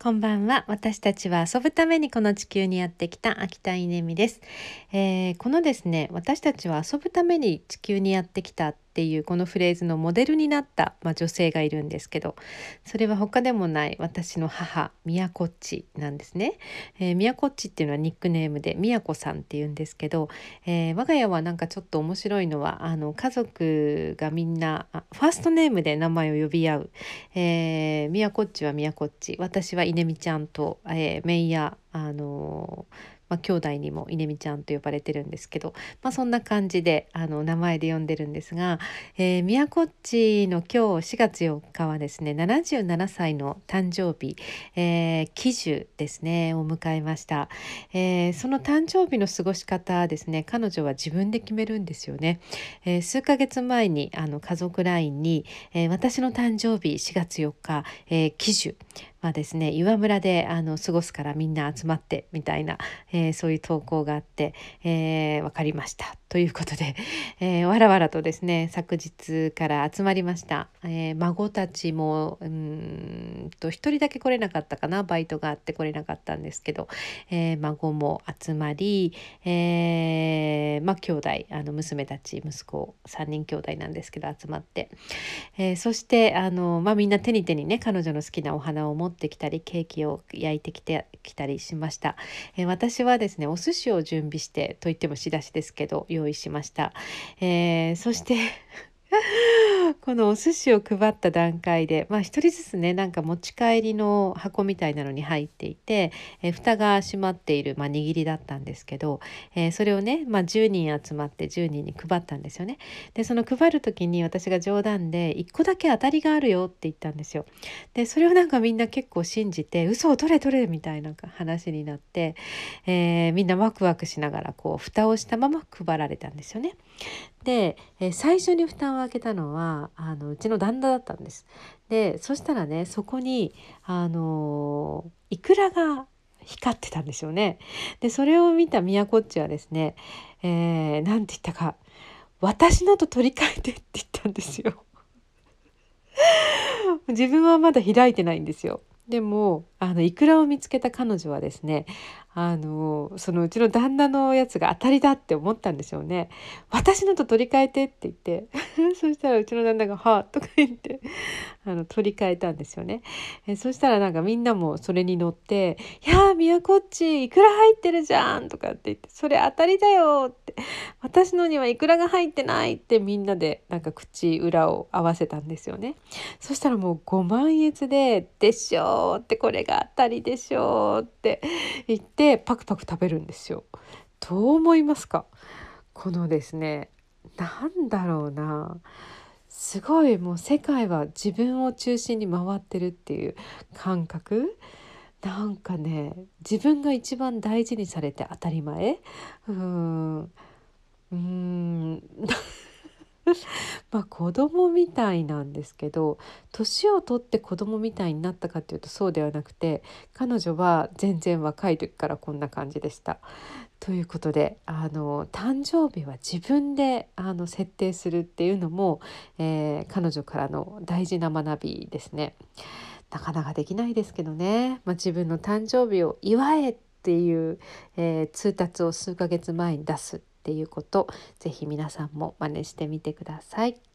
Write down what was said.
こんばんは。私たちは遊ぶためにこの地球にやってきた秋田稲美です、えー、このですね、私たちは遊ぶために地球にやってきたっていうこのフレーズのモデルになった、まあ、女性がいるんですけど、それは他でもない私の母、宮こっちなんですね。えー、宮こっちっていうのはニックネームで宮子さんっていうんですけど、えー、我が家はなんかちょっと面白いのは、あの家族がみんなファーストネームで名前を呼び合う。えー、宮こっちは宮こっち、私は稲美ちゃんと、えー、メイヤあのーまあ、兄弟にも稲美ちゃんと呼ばれてるんですけど、まあ、そんな感じであの名前で呼んでるんですが、えー、宮古っちの今日4月4日はですね77歳の誕生日、えー、喜寿ですねを迎えました、えー、その誕生日の過ごし方ですね彼女は自分で決めるんですよね、えー、数ヶ月前にあの家族 LINE に、えー、私の誕生日4月4日、えー、喜寿まあですね岩村であの過ごすからみんな集まってみたいな、えー、そういう投稿があって、えー、分かりましたということで、えー、わらわらとですね昨日から集まりました、えー、孫たちもうんと1人だけ来れなかったかなバイトがあって来れなかったんですけど、えー、孫も集まり、えー、まあ兄弟あの娘たち息子3人兄弟なんですけど集まって、えー、そしてあの、まあ、みんな手に手にね彼女の好きなお花をを持ってきたりケーキを焼いてきてきたりしました、えー、私はですねお寿司を準備してといっても仕出しですけど用意しました。えー、そして このお寿司を配った段階でまあ一人ずつねなんか持ち帰りの箱みたいなのに入っていて、えー、蓋が閉まっている、まあ、握りだったんですけど、えー、それをね、まあ、10人集まって10人に配ったんですよね。でその配る時に私が冗談で1個だけ当たりがあるよって言ったんですよ。でそれをなんかみんな結構信じて嘘を取れ取れみたいな話になって、えー、みんなワクワクしながらこう蓋をしたまま配られたんですよね。で、え最初に蓋を開けたのはあのうちの旦那だったんです。でそしたらねそこにあのいくらが光ってたんですよね。でそれを見た宮こっちはですね何、えー、て言ったか「私のと取り替えて」って言ったんですよ。自分はまだ開いてないんですよ。でもあのイクラを見つけた彼女はですねあのそのうちの旦那のやつが当たりだって思ったんでしょうね。私のと取り替えてって言って そしたらうちの旦那が「はあ」とか言ってあの取り替えたんですよね。えそしたらなんかみんなもそれに乗って「いやー宮こっちいくら入ってるじゃん」とかって言って「それ当たりだよ」って「私のにはいくらが入ってない」ってみんなでなんか口裏を合わせたんですよね。そしたらもうご満悦で「でしょ」ってこれが当たりでしょって言ってパクパク食べるんですよ。どう思いますか？このですねなんだろうな。すごいもう世界は自分を中心に回ってるっていう感覚。なんかね自分が一番大事にされて当たり前。うん。うん。まあ子供みたいなんですけど年を取って子供みたいになったかっていうとそうではなくて彼女は全然若い時からこんな感じでした。ということであの誕生日は自分であの設定するっていうのも、えー、彼女からの大事な学びですね。なかなかできないですけどね、まあ、自分の誕生日を祝えっていう、えー、通達を数ヶ月前に出すっていうこと是非皆さんも真似してみてください。